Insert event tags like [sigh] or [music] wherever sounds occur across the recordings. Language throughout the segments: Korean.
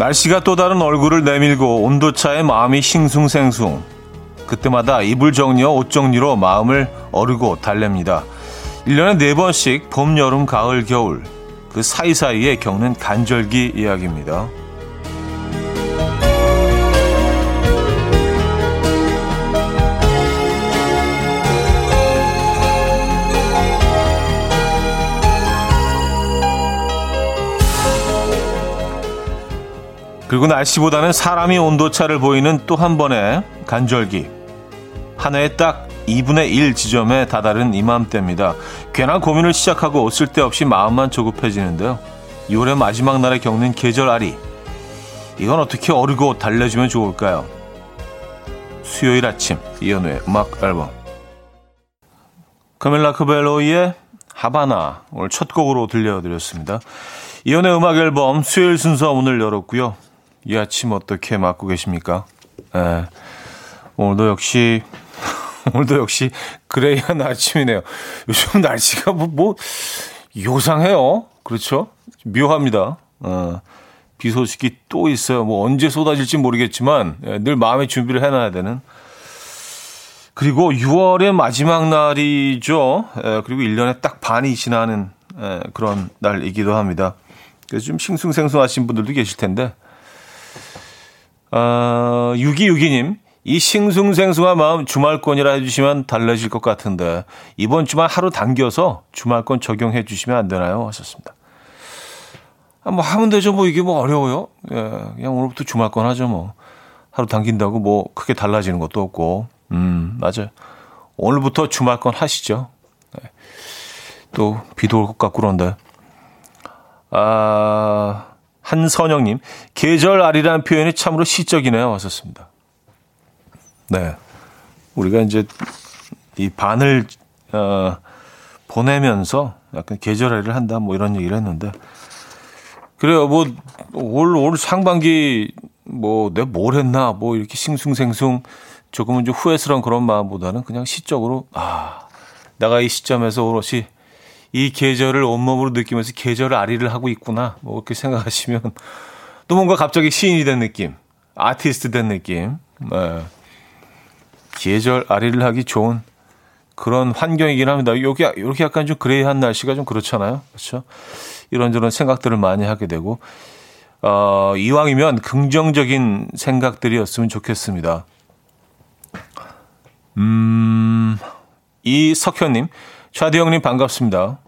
날씨가 또 다른 얼굴을 내밀고 온도차에 마음이 싱숭생숭. 그때마다 이불 정리와 옷 정리로 마음을 어르고 달랩니다. 1년에 4번씩 봄, 여름, 가을, 겨울 그 사이사이에 겪는 간절기 이야기입니다. 그리고 날씨보다는 사람이 온도차를 보이는 또 한 번의 간절기. 한 해에 딱 2분의 1 지점에 다다른 이맘때입니다. 괜한 고민을 시작하고 쓸데없이 마음만 조급해지는데요. 6월의 마지막 날에 겪는 계절아리. 이건 어떻게 어르고 달래주면 좋을까요? 수요일 아침 이연우의 음악 앨범 카멜라 크벨로이의 하바나 오늘 첫 곡으로 들려드렸습니다. 이연우의 음악 앨범 수요일 순서 문을 열었고요. 이 아침 어떻게 맞고 계십니까? 에, 오늘도 역시 [laughs] 오늘도 역시 그레이한 아침이네요. 요즘 날씨가 뭐, 뭐 요상해요. 그렇죠? 묘합니다. 어, 비 소식이 또 있어요. 뭐 언제 쏟아질지 모르겠지만 예, 늘 마음의 준비를 해놔야 되는. 그리고 6월의 마지막 날이죠. 예, 그리고 1년에 딱 반이 지나는 예, 그런 날이기도 합니다. 그래서 좀 싱숭생숭하신 분들도 계실 텐데 어, 6262님, 이 싱숭생숭한 마음 주말권이라 해주시면 달라질 것 같은데, 이번 주말 하루 당겨서 주말권 적용해 주시면 안 되나요? 하셨습니다. 아, 뭐 하면 되죠. 뭐 이게 뭐 어려워요. 예, 그냥 오늘부터 주말권 하죠. 뭐. 하루 당긴다고 뭐 크게 달라지는 것도 없고. 음, 맞아요. 오늘부터 주말권 하시죠. 네. 또 비도 올 것 같고 그런데. 아, 한선영님, 계절알이라는 표현이 참으로 시적이네요. 왔었습니다. 네. 우리가 이제 이 반을, 어, 보내면서 약간 계절알이를 한다, 뭐 이런 얘기를 했는데. 그래요. 뭐, 올, 올 상반기, 뭐, 내가 뭘 했나, 뭐, 이렇게 싱숭생숭, 조금은 좀 후회스러운 그런 마음보다는 그냥 시적으로, 아, 내가 이 시점에서 오롯이 이 계절을 온몸으로 느끼면서 계절 아리를 하고 있구나. 뭐 그렇게 생각하시면 또 뭔가 갑자기 시인이 된 느낌, 아티스트 된 느낌. 네. 계절 아리를 하기 좋은 그런 환경이긴 합니다. 여기 이렇게 약간 좀 그레이한 날씨가 좀 그렇잖아요. 그렇죠? 이런저런 생각들을 많이 하게 되고 어, 이왕이면 긍정적인 생각들이었으면 좋겠습니다. 음, 이 석현님, 차디 형님 반갑습니다.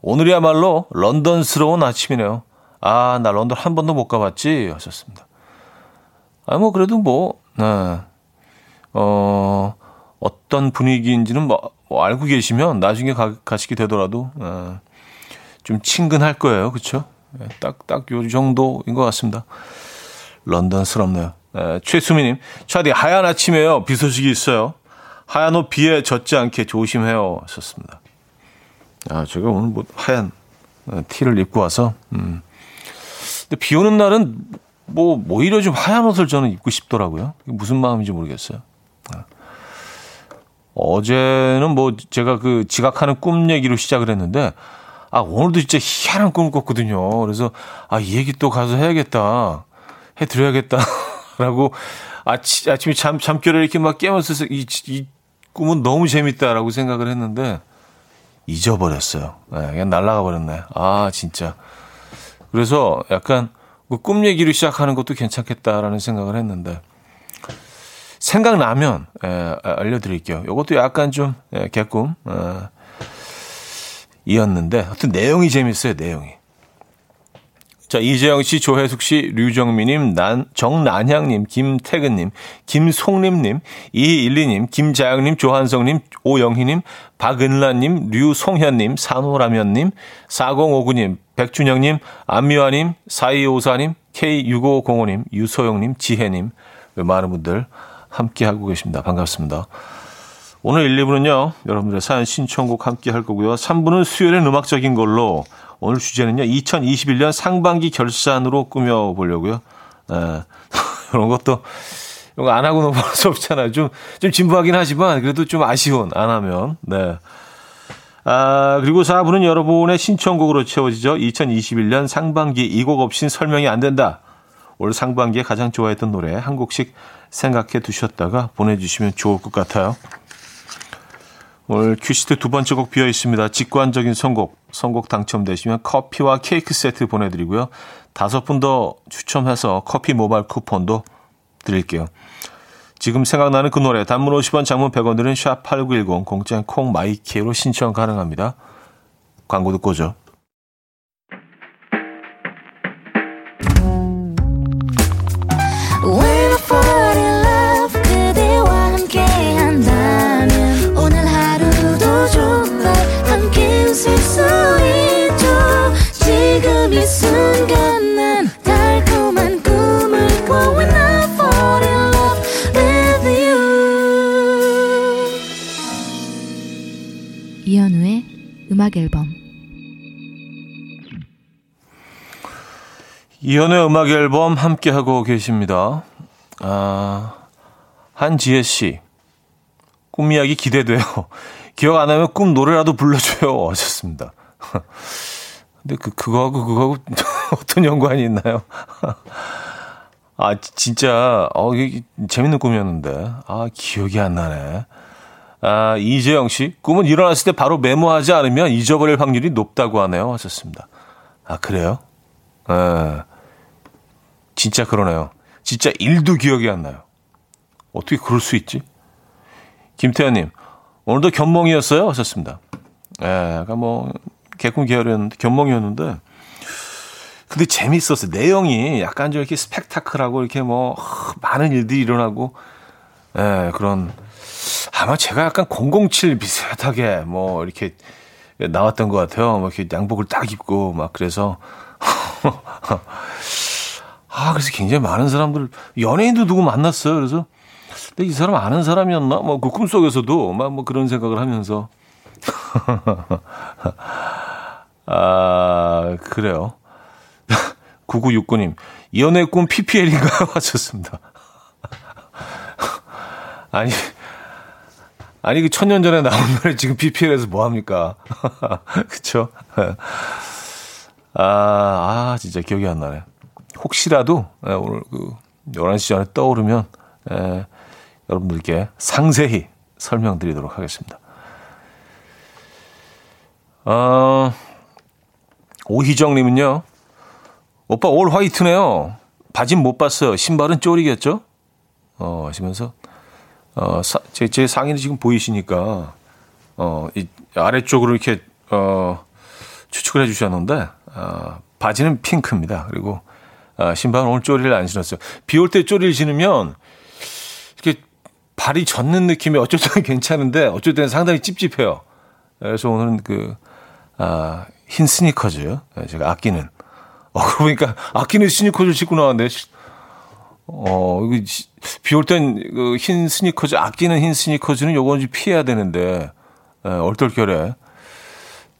오늘이야말로 런던스러운 아침이네요. 아, 나 런던 한 번도 못 가봤지? 하셨습니다. 아, 뭐, 그래도 뭐, 네. 어, 어떤 분위기인지는 뭐, 뭐 알고 계시면 나중에 가, 가시게 되더라도, 네. 좀 친근할 거예요. 그쵸? 네, 딱, 딱 요 정도인 것 같습니다. 런던스럽네요. 네, 최수미님, 차디 하얀 아침에요. 비 소식이 있어요. 하얀 옷 비에 젖지 않게 조심해요. 하셨습니다. 아, 제가 오늘 뭐 하얀 어, 티를 입고 와서, 음. 근데 비 오는 날은 뭐, 오히려 좀 하얀 옷을 저는 입고 싶더라고요. 무슨 마음인지 모르겠어요. 아. 어제는 뭐 제가 그 지각하는 꿈 얘기로 시작을 했는데, 아, 오늘도 진짜 희한한 꿈을 꿨거든요. 그래서, 아, 이 얘기 또 가서 해야겠다. 해드려야겠다. [laughs] 라고 아치, 아침에 잠, 잠결에 이렇게 막 깨면서 이, 이 꿈은 너무 재밌다라고 생각을 했는데, 잊어버렸어요. 네, 그냥 날아가 버렸네. 아, 진짜. 그래서 약간 그꿈 얘기를 시작하는 것도 괜찮겠다라는 생각을 했는데 생각나면 예, 알려드릴게요. 이것도 약간 좀 예, 개꿈 예, 이었는데 하여튼 내용이 재밌어요. 내용이. 자, 이재영 씨, 조혜숙 씨, 류정미님, 난, 정난향님, 김태근님, 김송림님, 이일리님, 김자영님, 조한성님, 오영희님, 박은란님, 류송현님, 산호라면님, 4059님, 백준영님, 안미화님, 4254님, K6505님, 유소영님, 지혜님, 많은 분들 함께하고 계십니다. 반갑습니다. 오늘 1, 2부는요, 여러분들의 사연 신청곡 함께 할 거고요. 3부는 수요일엔 음악적인 걸로 오늘 주제는요. 2021년 상반기 결산으로 꾸며보려고요. 네. [laughs] 이런 것도 이런 거 안 하고 넘어갈 수 없잖아요. 좀, 좀 진부하긴 하지만 그래도 좀 아쉬운 안 하면. 네. 아, 그리고 4부는 여러분의 신청곡으로 채워지죠. 2021년 상반기 이 곡 없인 설명이 안 된다. 올 상반기에 가장 좋아했던 노래 한 곡씩 생각해 두셨다가 보내주시면 좋을 것 같아요. 오늘 큐시트 두 번째 곡 비어 있습니다. 직관적인 선곡. 선곡 당첨되시면 커피와 케이크 세트 보내드리고요. 다섯 분 더 추첨해서 커피 모바일 쿠폰도 드릴게요. 지금 생각나는 그 노래 단문 50원 장문 100원 드는 샵8910 공짜인 콩 my K로 신청 가능합니다. 광고 듣고 오죠. 음악 앨범 이현의 음악 앨범 함께 하고 계십니다. 아, 한지혜 씨. 꿈 이야기 기대돼요. [laughs] 기억 안 나면 꿈 노래라도 불러줘요. [laughs] 하셨습니다. [laughs] 근데 그, 그거하고 그거하고 어떤 연관이 있나요? 아, 진짜, 어, 이게 재밌는 꿈이었는데. 아, 기억이 안 나네. 아, 이재영 씨, 꿈은 일어났을 때 바로 메모하지 않으면 잊어버릴 확률이 높다고 하네요. 하셨습니다. 아, 그래요? 아, 진짜 그러네요. 진짜 일도 기억이 안 나요. 어떻게 그럴 수 있지? 김태현님, 오늘도 견몽이었어요? 하셨습니다. 예, 약간 뭐, 개꿈 계열이었는데, 견몽이었는데, 근데 재밌었어요. 내용이 약간 좀 이렇게 스펙타클하고, 이렇게 뭐, 많은 일들이 일어나고, 예, 그런, 아마 제가 약간 007 비슷하게 뭐 이렇게 나왔던 것 같아요. 뭐 이렇게 양복을 딱 입고 막 그래서 [laughs] 아 그래서 굉장히 많은 사람들 연예인도 누구 만났어요. 그래서 근데 이 사람 아는 사람이었나? 뭐 그 꿈속에서도 막 뭐 그런 생각을 하면서 [laughs] 아 그래요. [laughs] 9969님 연애 꿈 PPL인가요? 하셨습니다. 아니 아니 그 천년 전에 나온 노래 지금 BPL에서 뭐 합니까? [laughs] 그쵸? 아, 아, 진짜 기억이 안 나네. 혹시라도 예, 오늘 그 11시 전에 떠오르면 에, 예, 여러분들께 상세히 설명드리도록 하겠습니다. 어, 오희정님은요, 오빠 올 화이트네요. 바진 못 봤어요. 신발은 쪼리겠죠? 어, 하시면서 어, 사, 제, 제 상의는 지금 보이시니까, 어, 이 아래쪽으로 이렇게, 어, 추측을 해 주셨는데, 어, 바지는 핑크입니다. 그리고, 어, 신발은 오늘 쪼리를 안 신었어요. 비 올 때 쪼리를 신으면, 이렇게 발이 젖는 느낌이 어쩔 때는 [laughs] 괜찮은데, 어쩔 때는 상당히 찝찝해요. 그래서 오늘은 그, 아, 흰 스니커즈, 제가 아끼는. 어, 그러고 보니까 아끼는 스니커즈를 신고 나왔는데, 어, 이거 비올 땐그흰 스니커즈, 아끼는 흰 스니커즈는 요건 좀 피해야 되는데, 네, 얼떨결에.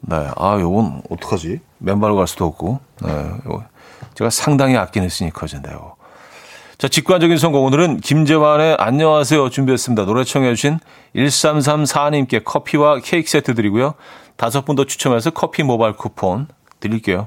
네, 아, 요건 어떡하지? 맨발로 갈 수도 없고, 네, 요, 제가 상당히 아끼는 스니커즈인데요. 자, 직관적인 선곡. 오늘은 김재환의 안녕하세요 준비했습니다. 노래 청해주신 1334님께 커피와 케이크 세트 드리고요. 다섯 분 더 추첨해서 커피 모바일 쿠폰 드릴게요.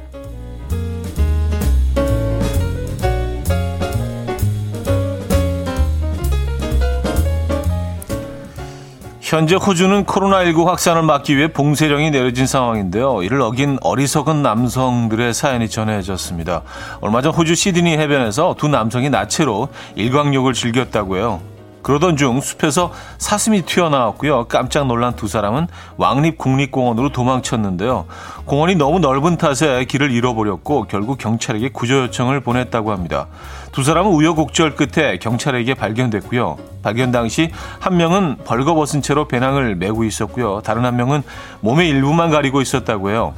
현재 호주는 코로나19 확산을 막기 위해 봉쇄령이 내려진 상황인데요. 이를 어긴 어리석은 남성들의 사연이 전해졌습니다. 얼마 전 호주 시드니 해변에서 두 남성이 나체로 일광욕을 즐겼다고요. 그러던 중 숲에서 사슴이 튀어나왔고요. 깜짝 놀란 두 사람은 왕립 국립공원으로 도망쳤는데요. 공원이 너무 넓은 탓에 길을 잃어버렸고 결국 경찰에게 구조 요청을 보냈다고 합니다. 두 사람은 우여곡절 끝에 경찰에게 발견됐고요. 발견 당시 한 명은 벌거벗은 채로 배낭을 메고 있었고요. 다른 한 명은 몸의 일부만 가리고 있었다고 해요.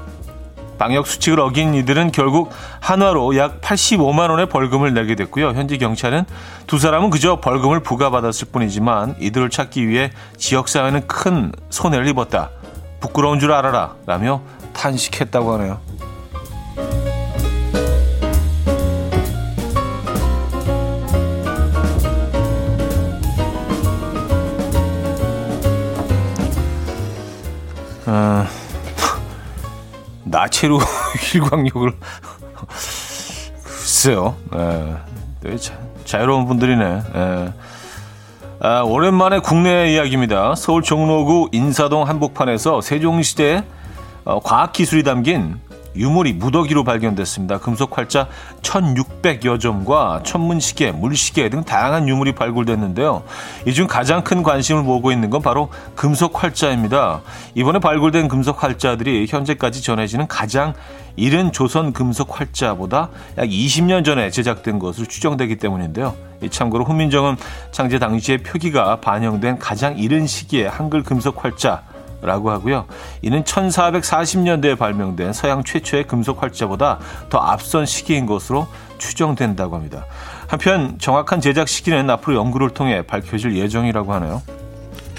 방역 수칙을 어긴 이들은 결국 한화로 약 85만 원의 벌금을 내게 됐고요. 현지 경찰은 두 사람은 그저 벌금을 부과받았을 뿐이지만 이들을 찾기 위해 지역 사회는 큰 손해를 입었다. 부끄러운 줄 알아라 라며 탄식했다고 하네요. 나체로 일광욕을 [laughs] 글쎄요. 예, 자, 자유로운 분들이네. 예. 아, 오랜만에 국내 이야기입니다. 서울 종로구 인사동 한복판에서 세종시대 어, 과학기술이 담긴 유물이 무더기로 발견됐습니다. 금속 활자 1600여 점과 천문시계, 물시계 등 다양한 유물이 발굴됐는데요. 이 중 가장 큰 관심을 모으고 있는 건 바로 금속 활자입니다. 이번에 발굴된 금속 활자들이 현재까지 전해지는 가장 이른 조선 금속 활자보다 약 20년 전에 제작된 것으로 추정되기 때문인데요. 참고로 훈민정음 창제 당시의 표기가 반영된 가장 이른 시기의 한글 금속 활자 라고 하고요. 이는 1440년대에 발명된 서양 최초의 금속 활자보다 더 앞선 시기인 것으로 추정된다고 합니다. 한편 정확한 제작 시기는 앞으로 연구를 통해 밝혀질 예정이라고 하네요.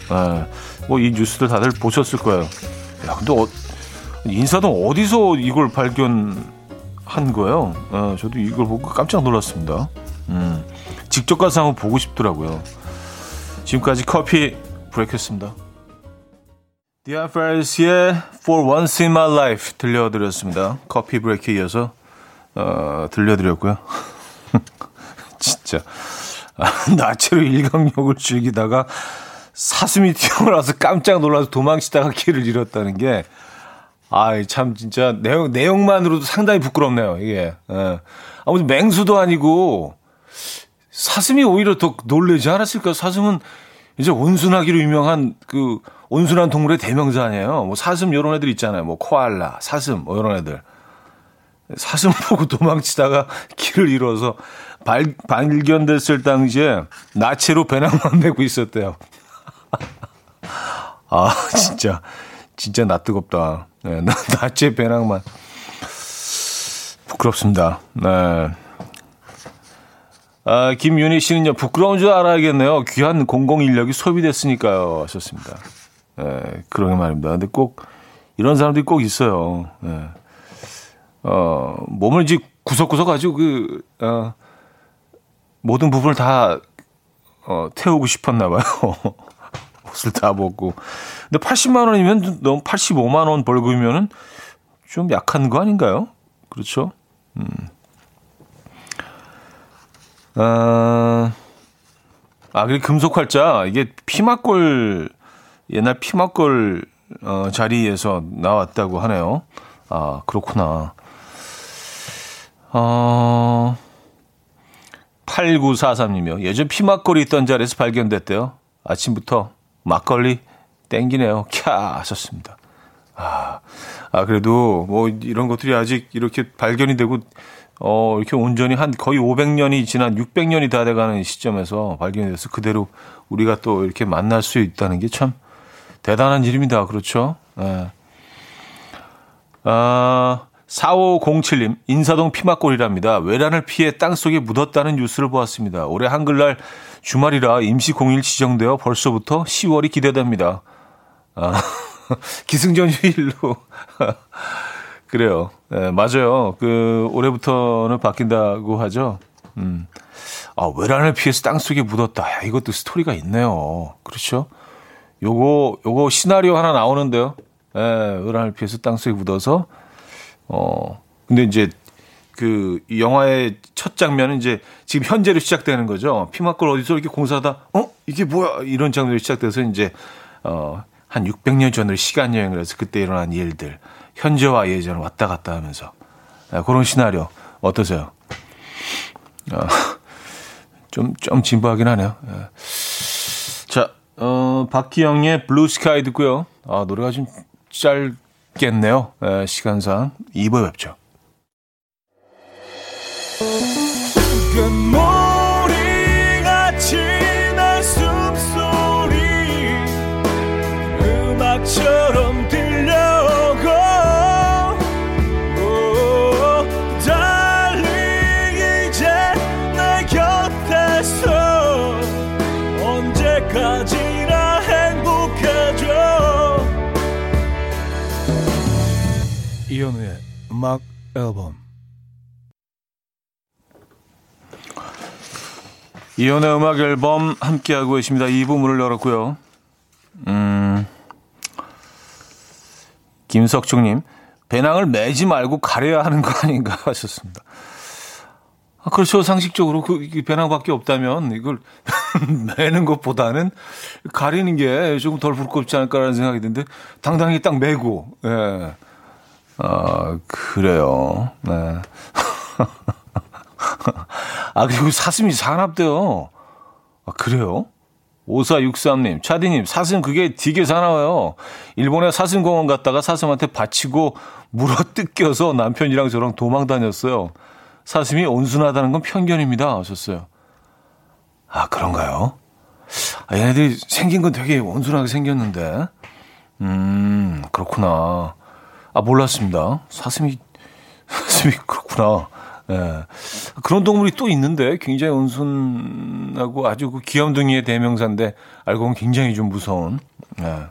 아, 뭐이 뉴스들 다들 보셨을 거예요. 야, 근데 어, 인사동 어디서 이걸 발견한 거예요? 아, 저도 이걸 보고 깜짝 놀랐습니다. 음, 직접 가서 한번 보고 싶더라고요. 지금까지 커피 브레이크였습니다. The Affairs의 For Once in My Life 들려드렸습니다. 커피 브레이크에 이어서 어, 들려드렸고요. [laughs] 진짜 아, 나체로 일광욕을 즐기다가 사슴이 튀어나와서 깜짝 놀라서 도망치다가 길을 잃었다는 게 아이 참 진짜 내용 내용만으로도 상당히 부끄럽네요 이게 예. 아무튼 맹수도 아니고 사슴이 오히려 더 놀라지 않았을까 사슴은 이제 온순하기로 유명한 그 온순한 동물의 대명사 아니에요. 뭐 사슴 이런 애들 있잖아요. 뭐 코알라, 사슴 뭐 이런 애들. 사슴 [laughs] 보고 도망치다가 길을 잃어서 발, 발견됐을 당시에 나체로 배낭만 [laughs] 메고 있었대요. [laughs] 아 진짜 진짜 나 뜨겁다. 네, 나체 배낭만 부끄럽습니다. 네. 아, 김윤희 씨는요, 부끄러운 줄 알아야겠네요. 귀한 공공 인력이 소비됐으니까요. 하셨습니다. 예, 그러게 말입니다. 근데 꼭 이런 사람들이 꼭 있어요. 예. 어, 몸을 이제 구석구석 가지고 그, 어, 모든 부분을 다, 어, 태우고 싶었나 봐요. [laughs] 옷을 다 벗고. 근데 80만 원이면 너무 85만 원 벌금이면은 좀 약한 거 아닌가요? 그렇죠? 음. 아, 아, 그 금속 활자, 이게 피막골 옛날 피막골 어, 자리에서 나왔다고 하네요. 아, 그렇구나. 어, 8943님이요. 예전 피막골이 있던 자리에서 발견됐대요. 아침부터 막걸리 땡기네요. 캬 하셨습니다. 아, 아, 그래도 뭐 이런 것들이 아직 이렇게 발견이 되고, 어, 이렇게 온전히 한 거의 500년이 지난 600년이 다 돼가는 시점에서 발견이 돼서 그대로 우리가 또 이렇게 만날 수 있다는 게 참 대단한 일입니다. 그렇죠? 네. 아, 4507님, 인사동 피막골이랍니다. 외란을 피해 땅속에 묻었다는 뉴스를 보았습니다. 올해 한글날 주말이라 임시 공일 지정되어 벌써부터 10월이 기대됩니다. 아, [laughs] 기승전 휴일로. [laughs] 그래요. 네, 맞아요. 그, 올해부터는 바뀐다고 하죠. 음. 아, 외란을 피해서 땅속에 묻었다. 야, 이것도 스토리가 있네요. 그렇죠? 요거 요거 시나리오 하나 나오는데요. 예, 을한을 피해서 땅속에 묻어서 어 근데 이제 그 영화의 첫 장면은 이제 지금 현재로 시작되는 거죠. 피막골 어디서 이렇게 공사하다 어 이게 뭐야 이런 장면이 시작돼서 이제 어 한 600년 전으로 시간 여행을 해서 그때 일어난 일들 현재와 예전 왔다 갔다 하면서 예, 그런 시나리오 어떠세요? 어, [laughs] 좀, 좀 진부하긴 하네요. 예. 자, 어, 박기영의 Blue Sky 듣고요. 아, 노래가 좀 짧겠네요. 에, 시간상 2부에 뵙죠. 때까 음악 앨범 이현우의 음악 앨범 함께하고 계십니다. 2부 문을 열었고요. 음, 김석중님, 배낭을 매지 말고 가려야 하는 거 아닌가 [laughs] 하셨습니다. 아, 그렇죠. 상식적으로 그 배낭밖에 없다면 이걸 [laughs] 매는 것보다는 가리는 게 조금 덜 부끄럽지 않을까라는 생각이 드는데 당당히 딱 매고, 예. 아, 그래요. 네. [laughs] 아, 그리고 사슴이 사납대요. 아, 그래요? 5463님, 차디님, 사슴 그게 되게 사나워요. 일본에 사슴공원 갔다가 사슴한테 받치고 물어 뜯겨서 남편이랑 저랑 도망 다녔어요. 사슴이 온순하다는 건 편견입니다. 하셨어요. 아, 그런가요? 아, 얘네들이 생긴 건 되게 온순하게 생겼는데. 음, 그렇구나. 아, 몰랐습니다. 사슴이, [laughs] 사슴이 그렇구나. 예. 그런 동물이 또 있는데 굉장히 온순하고 아주 그 귀염둥이의 대명사인데 알고 보면 굉장히 좀 무서운. 예.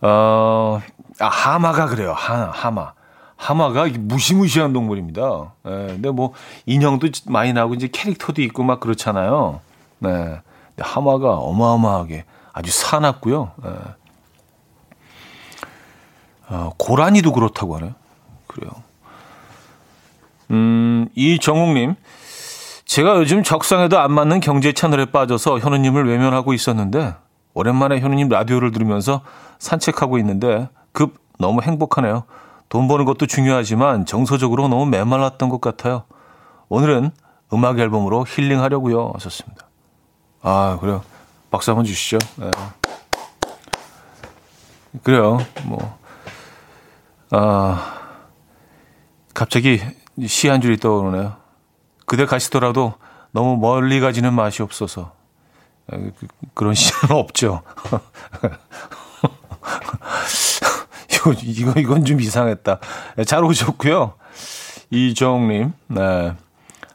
어, 아, 하마가 그래요. 하, 하마. 하마가 무시무시한 동물입니다. 예. 근데 뭐 인형도 많이 나오고 이제 캐릭터도 있고 막 그렇잖아요. 네. 하마가 어마어마하게 아주 사납고요. 예. 어, 고라니도 그렇다고 하네요. 그래요. 음, 이정욱님. 제가 요즘 적성에도 안 맞는 경제 채널에 빠져서 현우님을 외면하고 있었는데, 오랜만에 현우님 라디오를 들으면서 산책하고 있는데, 급 너무 행복하네요. 돈 버는 것도 중요하지만 정서적으로 너무 메말랐던 것 같아요. 오늘은 음악 앨범으로 힐링하려고요. 하셨습니다. 아, 그래요. 박수 한번 주시죠. 네. 그래요. 뭐, 아, 갑자기 시 한 줄이 떠오르네요. 그대 가시더라도 너무 멀리 가지는 맛이 없어서. 아, 그, 그런 시는 없죠. [laughs] 이거, 이거, 이건 좀 이상했다. 네, 잘 오셨고요. 이정님, 네.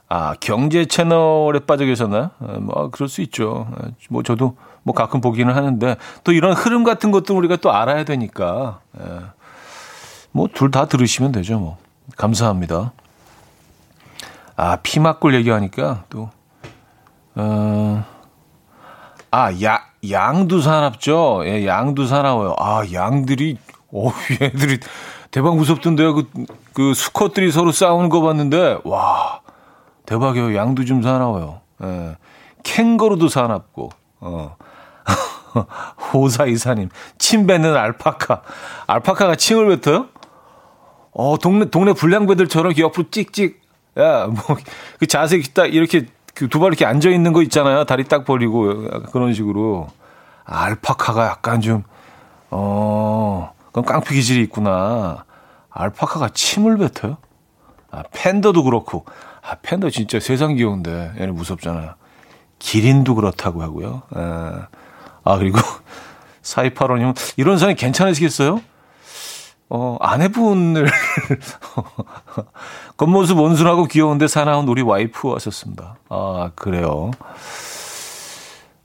아, 경제 채널에 빠져 계셨나요? 네, 뭐, 그럴 수 있죠. 네, 뭐, 저도 뭐 가끔 보기는 하는데, 또 이런 흐름 같은 것도 우리가 또 알아야 되니까, 뭐, 둘 다 들으시면 되죠, 뭐. 감사합니다. 아, 피막골 얘기하니까 또, 어, 아, 야, 양도 사납죠? 예, 양도 사나워요. 아, 양들이, 어, [laughs] 얘들이 대박 무섭던데요. 그, 그 수컷들이 서로 싸우는 거 봤는데, 와, 대박이에요. 양도 좀 사나워요. 예. 캥거루도 사납고, 어. [laughs] 호사이사님, 침 뱉는 알파카. 알파카가 침을 뱉어요? 어, 동네, 동네 불량배들처럼 옆으로 찍찍, 야, 뭐, 그 자세 딱 이렇게 그두발 이렇게 앉아 있는 거 있잖아요. 다리 딱 벌리고 그런 식으로. 아, 알파카가 약간 좀, 어, 그건 깡패 기질이 있구나. 알파카가 침을 뱉어요? 아, 팬더도 그렇고. 아, 팬더 진짜 세상 귀여운데. 얘는 무섭잖아요. 기린도 그렇다고 하고요. 에. 아, 그리고 [laughs] 사이파로님, 이런 사람이 괜찮으시겠어요? 어, 아내분을 [laughs] 겉모습 온순하고 귀여운데 사나운 우리 와이프 하셨습니다. 아, 그래요.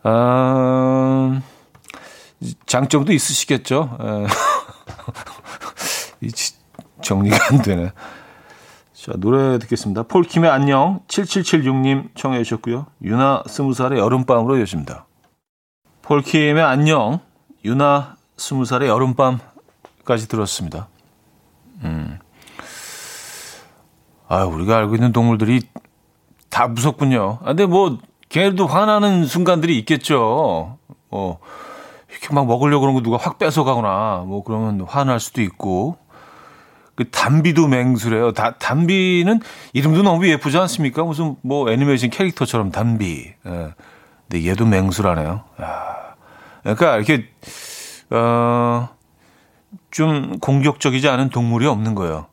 아, 장점도 있으시겠죠. [laughs] 정리가 안 되네. 자, 노래 듣겠습니다. 폴킴의 안녕 7776님 청해 주셨고요. 유나 스무 살의 여름밤으로 여집니다. 폴킴의 안녕 유나 스무 살의 여름밤 까지 들었습니다. 음. 아, 우리가 알고 있는 동물들이 다 무섭군요. 아, 근데 뭐, 걔네도 화나는 순간들이 있겠죠. 어, 이렇게 막 먹으려고 그런 거 누가 확 뺏어가거나, 뭐, 그러면 화날 수도 있고. 그 담비도 맹수래요. 다, 담비는 이름도 너무 예쁘지 않습니까? 무슨 뭐 애니메이션 캐릭터처럼 담비. 예. 근데 얘도 맹수라네요. 야. 그러니까 이렇게, 어, 좀 공격적이지 않은 동물이 없는 거예요.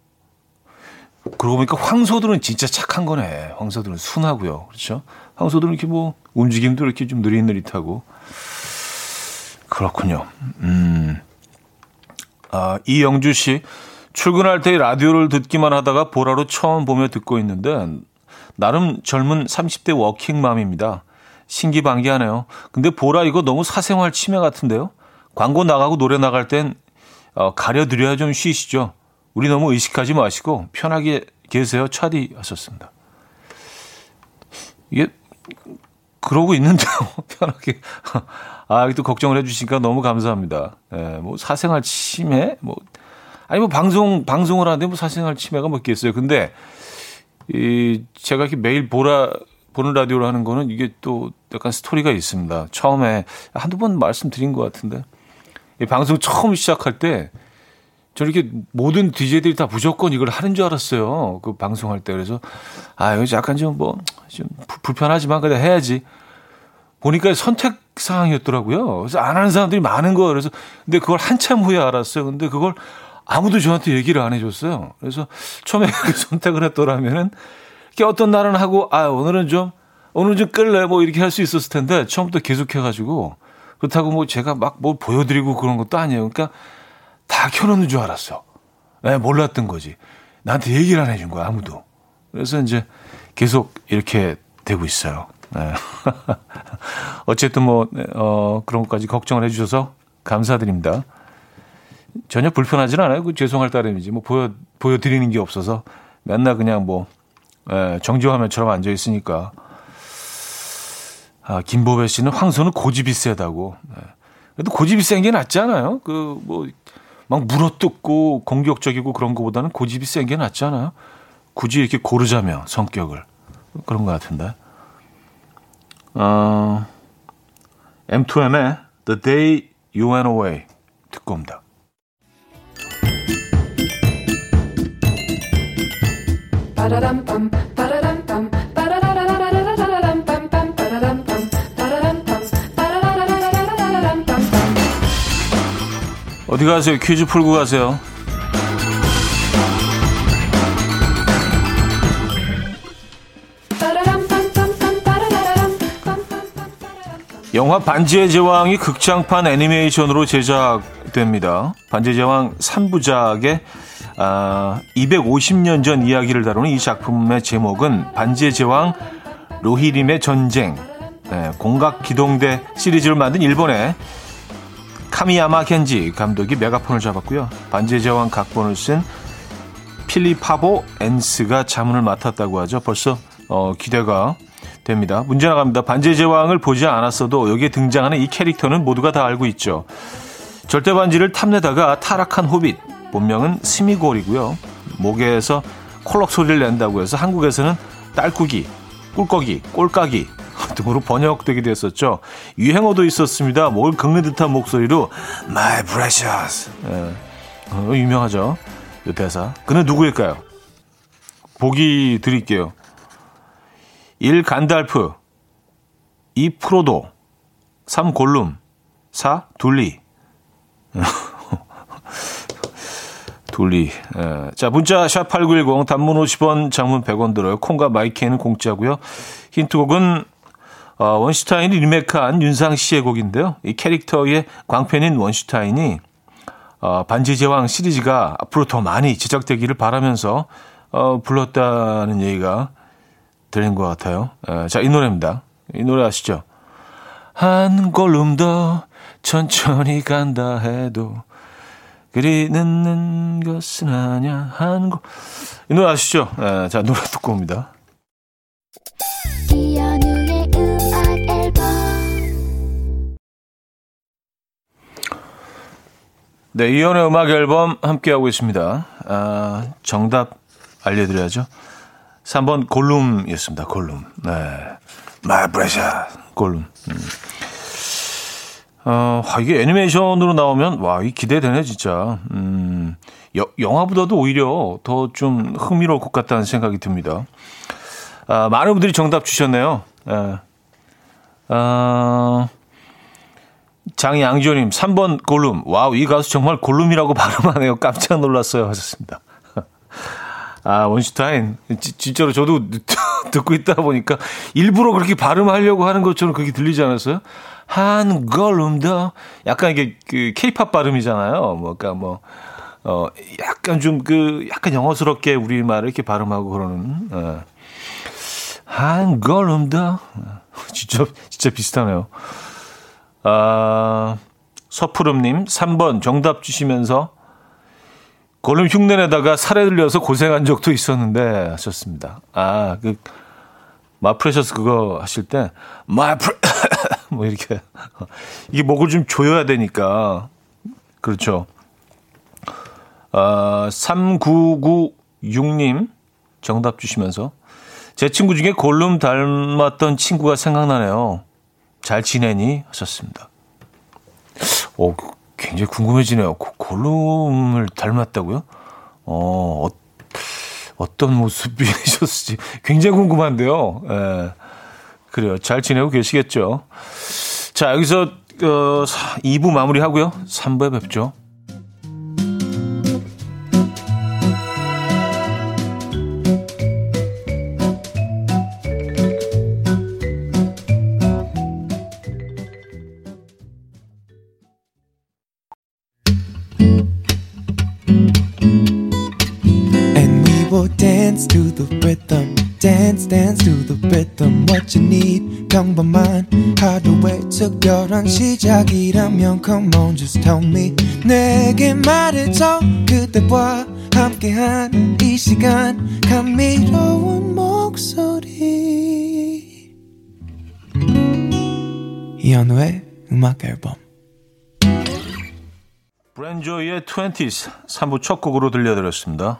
그러고 보니까 황소들은 진짜 착한 거네. 황소들은 순하고요. 그렇죠? 황소들은 이렇게 뭐 움직임도 이렇게 좀 느릿느릿하고. 그렇군요. 음. 아, 이영주 씨. 출근할 때 라디오를 듣기만 하다가 보라로 처음 보며 듣고 있는데 나름 젊은 30대 워킹맘입니다. 신기반기하네요. 근데 보라 이거 너무 사생활 침해 같은데요? 광고 나가고 노래 나갈 땐 어, 가려드려야 좀 쉬시죠. 우리 너무 의식하지 마시고 편하게 계세요. 차디 하셨습니다. 이게 그러고 있는데요. [laughs] 편하게. 아, 또 걱정을 해주시니까 너무 감사합니다. 예, 뭐 사생활 침해? 뭐, 아니, 뭐 방송, 방송을 하는데 뭐 사생활 침해가 뭐 있겠어요. 근데, 이, 제가 이렇게 매일 보라, 보는 라디오를 하는 거는 이게 또 약간 스토리가 있습니다. 처음에 한두 번 말씀드린 것 같은데. 이 방송 처음 시작할 때, 저는 이렇게 모든 DJ들이 다 무조건 이걸 하는 줄 알았어요. 그 방송할 때. 그래서, 아, 이거 약간 좀 뭐, 좀 불편하지만 그래 해야지. 보니까 선택 사항이었더라고요. 그래서 안 하는 사람들이 많은 거예요. 그래서, 근데 그걸 한참 후에 알았어요. 근데 그걸 아무도 저한테 얘기를 안 해줬어요. 그래서 처음에 [laughs] 그 선택을 했더라면은, 이게 어떤 날은 하고, 아, 오늘은 좀, 오늘 좀 끌래? 뭐 이렇게 할 수 있었을 텐데, 처음부터 계속 해가지고, 그렇다고 뭐 제가 막뭐 보여드리고 그런 것도 아니에요. 그러니까 다 켜놓는 줄 알았어. 네, 몰랐던 거지. 나한테 얘기를 안 해준 거야, 아무도. 그래서 이제 계속 이렇게 되고 있어요. 네. [laughs] 어쨌든 뭐, 네, 어, 그런 것까지 걱정을 해주셔서 감사드립니다. 전혀 불편하진 않아요. 그 죄송할 따름이지. 뭐 보여, 보여드리는 게 없어서 맨날 그냥 뭐, 예, 정지화면처럼 앉아있으니까. 아, 김보배 씨는 황소는 고집이 세다고. 네. 그래도 고집이 센 게 낫잖아요. 그, 뭐, 막 물어뜯고 공격적이고 그런 것보다는 고집이 센 게 낫잖아요. 굳이 이렇게 고르자면 성격을. 그런 것 같은데. 어, M2M의 The Day You Went Away 듣고 옵니다. 어디 가세요? 퀴즈 풀고 가세요. 영화 반지의 제왕이 극장판 애니메이션으로 제작됩니다. 반지의 제왕 3부작의 아, 250년 전 이야기를 다루는 이 작품의 제목은 반지의 제왕 로히림의 전쟁 네, 공각 기동대 시리즈를 만든 일본의 카미야마 켄지 감독이 메가폰을 잡았고요. 반지의 제왕 각본을 쓴 필리파보 엔스가 자문을 맡았다고 하죠. 벌써 어, 기대가 됩니다. 문제 나갑니다. 반지의 제왕을 보지 않았어도 여기에 등장하는 이 캐릭터는 모두가 다 알고 있죠. 절대 반지를 탐내다가 타락한 호빗. 본명은 스미골이고요. 목에서 콜록 소리를 낸다고 해서 한국에서는 딸꾸기, 꿀꺽이, 꼴깍이 등으로 번역되기도 했었죠. 유행어도 있었습니다. 목을 긁는 듯한 목소리로 My precious. 예. 어, 유명하죠. 이 대사. 그는 누구일까요? 보기 드릴게요. 1. 간달프 2. 프로도 3. 골룸 4. 둘리 [laughs] 둘리. 예. 자, 문자 샵8910 단문 50원, 장문 100원 들어요. 콩과 마이크는 공짜고요. 힌트곡은 어, 원슈타인이 리메이크한 윤상 씨의 곡인데요. 이 캐릭터의 광팬인 원슈타인이 어, 반지 제왕 시리즈가 앞으로 더 많이 제작되기를 바라면서 어, 불렀다는 얘기가 들린 것 같아요. 에, 자, 이 노래입니다. 이 노래 아시죠? 한 걸음 더 천천히 간다 해도 그리 늦는 것은 아냐 한 걸. 이 노래 아시죠? 에, 자, 노래 듣고 옵니다. 네, 이연의 음악 앨범 함께하고 있습니다. 아, 정답 알려드려야죠. 3번 골룸이었습니다. 골룸. 네. My precious. 골룸. 음. 어, 와, 이게 애니메이션으로 나오면, 와, 이 기대되네, 진짜. 음, 여, 영화보다도 오히려 더 좀 흥미로울 것 같다는 생각이 듭니다. 아, 많은 분들이 정답 주셨네요. 예. 아, 장양조님, 3번 골룸. wow, 이 가수 정말 골룸이라고 [laughs] 발음하네요. 깜짝 놀랐어요. 하셨습니다. [laughs] 아, 원슈타인. 지, 진짜로 저도 [laughs] 듣고 있다 보니까 일부러 그렇게 발음하려고 하는 것처럼 그게 들리지 않았어요? 한 걸음 더. 약간 이게 그 케이팝 발음이잖아요. 뭐, 그니까 뭐, 어, 약간 좀 그, 약간 영어스럽게 우리말을 이렇게 발음하고 그러는, 어. 한 걸음 더. 진짜, 진짜 비슷하네요. 아, 서푸름님, 3번 정답 주시면서 골룸 흉내내다가 살에 들려서 고생한 적도 있었는데 하셨습니다. 아, 그, 마프레셔스 그거 하실 때, 마프레, [coughs] 뭐 이렇게. 이게 목을 좀 조여야 되니까. 그렇죠. 아, 3996님 정답 주시면서 제 친구 중에 골룸 닮았던 친구가 생각나네요. 잘 지내니? 하셨습니다. 오, 굉장히 궁금해지네요. 골룸을 닮았다고요? 어, 어 어떤 모습이셨을지 [laughs] 굉장히 궁금한데요. 예. 그래요. 잘 지내고 계시겠죠. 자, 여기서 어, 2부 마무리하고요. 3부에 뵙죠. To the rhythm what you need. 평범한 하루의 특별한 시작이라면 come on just tell me. 내게 말해줘. 그대와 함께한 이 시간. 감미로운 목소리. 이현우의 음악 앨범. 브랜조의 20s 3부 첫 곡으로 들려드렸습니다.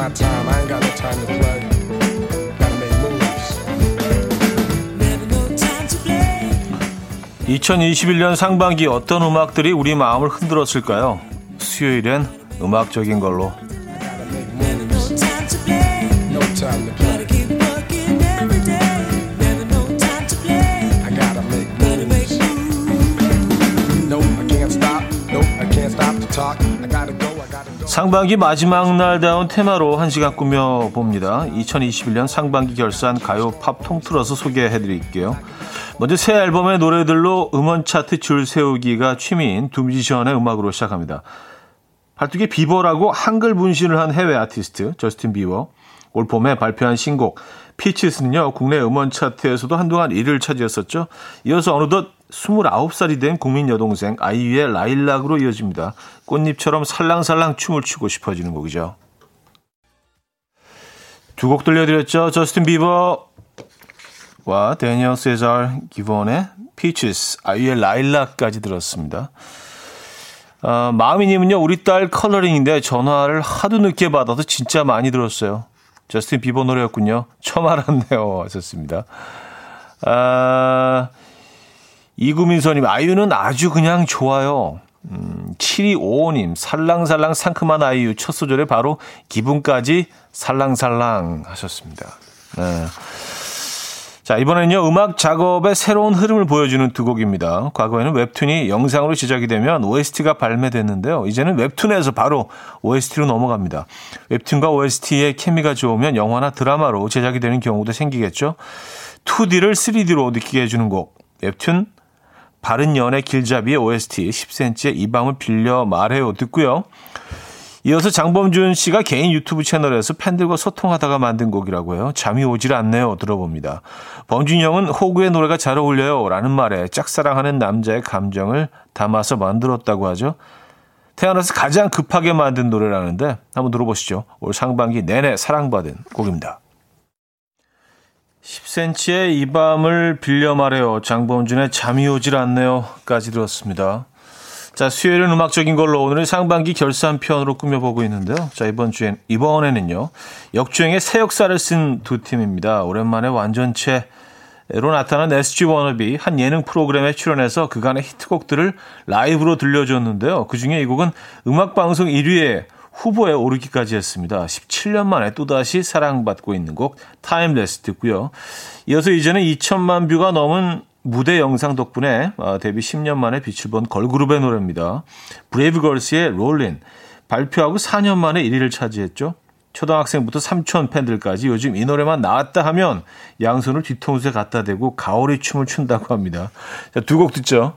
My time. I ain't got no time to play. Gotta make moves. 2021년 상반기 어떤 음악들이 우리 마음을 흔들었을까요? 수요일엔 음악적인 걸로. 상반기 마지막 날다운 테마로 한 시간 꾸며봅니다. 2021년 상반기 결산 가요 팝 통틀어서 소개해드릴게요. 먼저 새 앨범의 노래들로 음원 차트 줄 세우기가 취미인 두 뮤지션의 음악으로 시작합니다. 팔뚝에 비버라고 한글 문신을 한 해외 아티스트 저스틴 비버 올 봄에 발표한 신곡 Peaches는요 국내 음원 차트에서도 한동안 1위를 차지했었죠. 이어서 어느덧 29살이 된 국민 여동생 아이유의 라일락으로 이어집니다. 꽃잎처럼 살랑살랑 춤을 추고 싶어지는 곡이죠. 두 곡 들려드렸죠. 저스틴 비버와 다니엘 시저, 기비언의 Peaches, 아이유의 라일락까지 들었습니다. 어, 마미님은요, 우리 딸 컬러링인데 전화를 하도 늦게 받아서 진짜 많이 들었어요. 저스틴 비버 노래였군요. 처음 알았네요. 하셨습니다. 아, 이구민서님, 아이유는 아주 그냥 좋아요. 음, 7255님, 살랑살랑 상큼한 아이유 첫 소절에 바로 기분까지 살랑살랑 하셨습니다. 네. 자, 이번에는요, 음악 작업의 새로운 흐름을 보여주는 두 곡입니다. 과거에는 웹툰이 영상으로 제작이 되면 OST가 발매됐는데요. 이제는 웹툰에서 바로 OST로 넘어갑니다. 웹툰과 OST의 케미가 좋으면 영화나 드라마로 제작이 되는 경우도 생기겠죠. 2D를 3D로 느끼게 해주는 곡. 웹툰 바른 연애 길잡이의 OST 10cm의 이 밤을 빌려 말해요 듣고요. 이어서 장범준 씨가 개인 유튜브 채널에서 팬들과 소통하다가 만든 곡이라고 요 잠이 오질 않네요. 들어봅니다. 범준이 형은 호구의 노래가 잘 어울려요. 라는 말에 짝사랑하는 남자의 감정을 담아서 만들었다고 하죠. 태어나서 가장 급하게 만든 노래라는데 한번 들어보시죠. 올 상반기 내내 사랑받은 곡입니다. 10cm의 이 밤을 빌려 말해요. 장범준의 잠이 오질 않네요.까지 들었습니다. 자, 수요일은 음악적인 걸로 오늘은 상반기 결산편으로 꾸며보고 있는데요. 자, 이번 주엔, 이번에는요, 역주행의 새 역사를 쓴 두 팀입니다. 오랜만에 완전체로 나타난 SG 워너비 한 예능 프로그램에 출연해서 그간의 히트곡들을 라이브로 들려줬는데요. 그 중에 이 곡은 음악방송 1위에 후보에 오르기까지 했습니다. 17년 만에 또다시 사랑받고 있는 곡 Timeless 듣고요. 이어서 이제는 2천만 뷰가 넘은 무대 영상 덕분에 어, 데뷔 10년 만에 빛을 본 걸그룹의 노래입니다. 브레이브걸스의 롤린 발표하고 4년 만에 1위를 차지했죠. 초등학생부터 삼촌 팬들까지 요즘 이 노래만 나왔다 하면 양손을 뒤통수에 갖다 대고 가오리 춤을 춘다고 합니다. 자, 두곡 듣죠.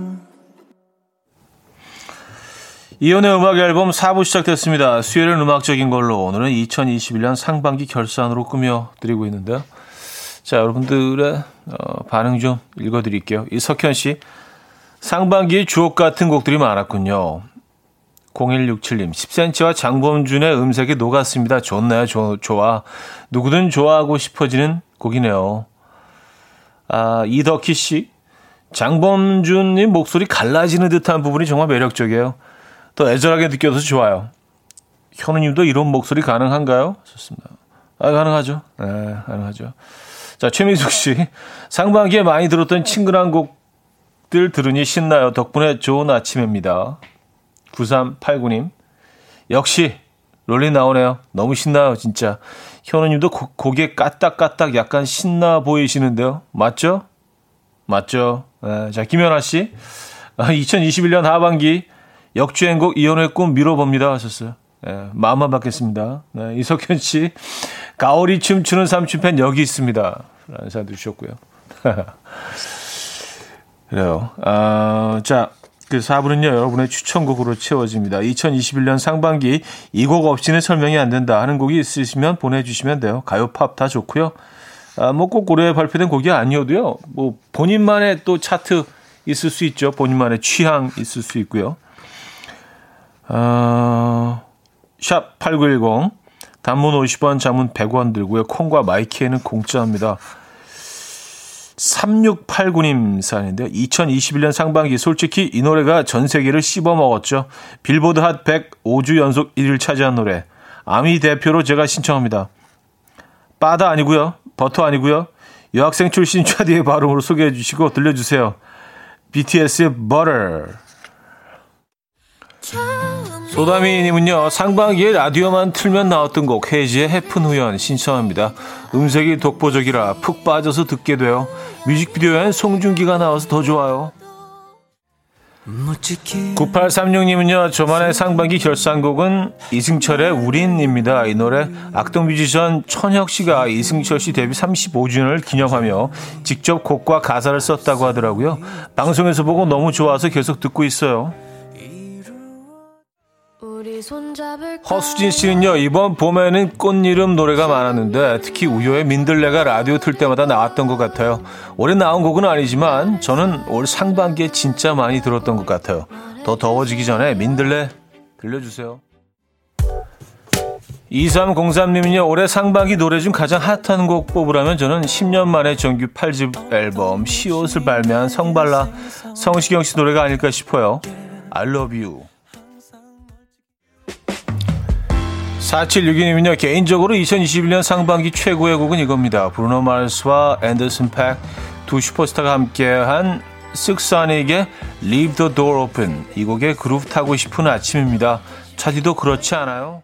이연의 음악 앨범 4부 시작됐습니다. 수요일은 음악적인 걸로 오늘은 2021년 상반기 결산으로 꾸며 드리고 있는데요. 자, 여러분들의 어, 반응 좀 읽어 드릴게요. 이석현 씨, 상반기에 주옥 같은 곡들이 많았군요. 0167님, 10cm와 장범준의 음색이 녹았습니다. 좋나요? 조, 좋아. 누구든 좋아하고 싶어지는 곡이네요. 아, 이덕희 씨, 장범준님 목소리 갈라지는 듯한 부분이 정말 매력적이에요. 더 애절하게 느껴져서 좋아요. 현우님도 이런 목소리 가능한가요? 좋습니다. 아, 가능하죠. 네, 가능하죠. 자, 최민숙 씨. 상반기에 많이 들었던 친근한 곡들 들으니 신나요. 덕분에 좋은 아침입니다. 9389님. 역시 롤린 나오네요. 너무 신나요, 진짜. 현우님도 고개 까딱까딱 약간 신나 보이시는데요. 맞죠? 맞죠? 네, 자, 김연아 씨. 2021년 아, 하반기 역주행곡 이혼의 꿈 미뤄봅니다 하셨어요. 네, 마음만 받겠습니다. 네, 이석현 씨. 가오리 춤추는 삼촌팬 여기 있습니다. 라는 사연도 주셨고요. [laughs] 그래요. 아, 자, 그 4부는요, 여러분의 추천곡으로 채워집니다. 2021년 상반기 이 곡 없이는 설명이 안 된다 하는 곡이 있으시면 보내주시면 돼요. 가요, 팝 다 좋고요. 아, 뭐 꼭 올해 발표된 곡이 아니어도요, 뭐 본인만의 또 차트 있을 수 있죠. 본인만의 취향 있을 수 있고요. 아, 샵8910, 단문 50원, 장문 100원 들고요. 콩과 마이키에는 공짜입니다. 3689님 사연인데요. 2021년 상반기 솔직히 이 노래가 전 세계를 씹어먹었죠. 빌보드 핫 100 5주 연속 1위를 차지한 노래. 아미 대표로 제가 신청합니다. 바다 아니고요. 버터 아니고요. 여학생 출신 차디의 발음으로 소개해 주시고 들려주세요. BTS의 Butter. 소다미님은요 상반기에 라디오만 틀면 나왔던 곡 헤이지의 해픈 후연 신청합니다. 음색이 독보적이라 푹 빠져서 듣게 돼요. 뮤직비디오엔 송중기가 나와서 더 좋아요. 9836님은요, 저만의 상반기 결산곡은 이승철의 우린입니다. 이 노래 악동 뮤지션 천혁 씨가 이승철 씨 데뷔 35주년을 기념하며 직접 곡과 가사를 썼다고 하더라고요. 방송에서 보고 너무 좋아서 계속 듣고 있어요. 허수진 씨는요, 이번 봄에는 꽃이름 노래가 많았는데, 특히 우효의 민들레가 라디오 틀 때마다 나왔던 것 같아요. 올해 나온 곡은 아니지만, 저는 올 상반기에 진짜 많이 들었던 것 같아요. 더 더워지기 전에 민들레 들려주세요. 2303님은요, 올해 상반기 노래 중 가장 핫한 곡 뽑으라면 저는 10년 만에 정규 8집 앨범 시옷을 발매한 성발라 성시경 씨 노래가 아닐까 싶어요. I love you. 4762님은요, 개인적으로 2021년 상반기 최고의 곡은 이겁니다. 브루노 마르스와 앤더슨 팩 두 슈퍼스타가 함께한 쓱사닉의 Leave the Door Open. 이 곡에 그루브 타고 싶은 아침입니다. 차디도 그렇지 않아요?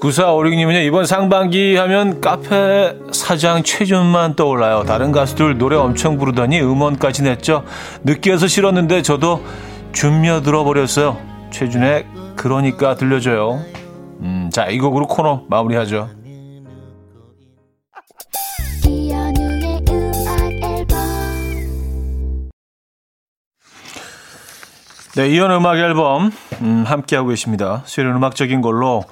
9456님은요, 이번 상반기 하면 카페 사장 최준만 떠올라요. 다른 가수들 노래 엄청 부르더니 음원까지 냈죠. 느끼해서 싫었는데 저도 준며 들어버렸어요. 최준의 그러니까 들려줘요. 음, 자, 이 곡으로 코너 마무리하죠. 네, 이현 음악 앨범 음, 함께하고 계십니다. 수요일 음악적인 걸로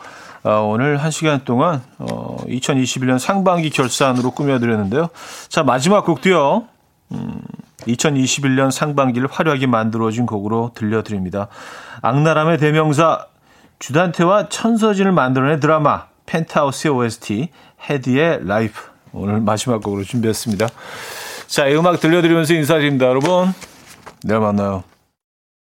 어, 오늘 한 시간 동안 어, 2021년 상반기 결산으로 꾸며드렸는데요. 자, 마지막 곡도요. 음, 2021년 상반기를 화려하게 만들어진 곡으로 들려드립니다. 악나람의 대명사 주단태와 천서진을 만들어낸 드라마 펜트하우스의 OST 헤디의 라이프 오늘 마지막 곡으로 준비했습니다. 자, 이 음악 들려드리면서 인사드립니다. 여러분 내일 만나요.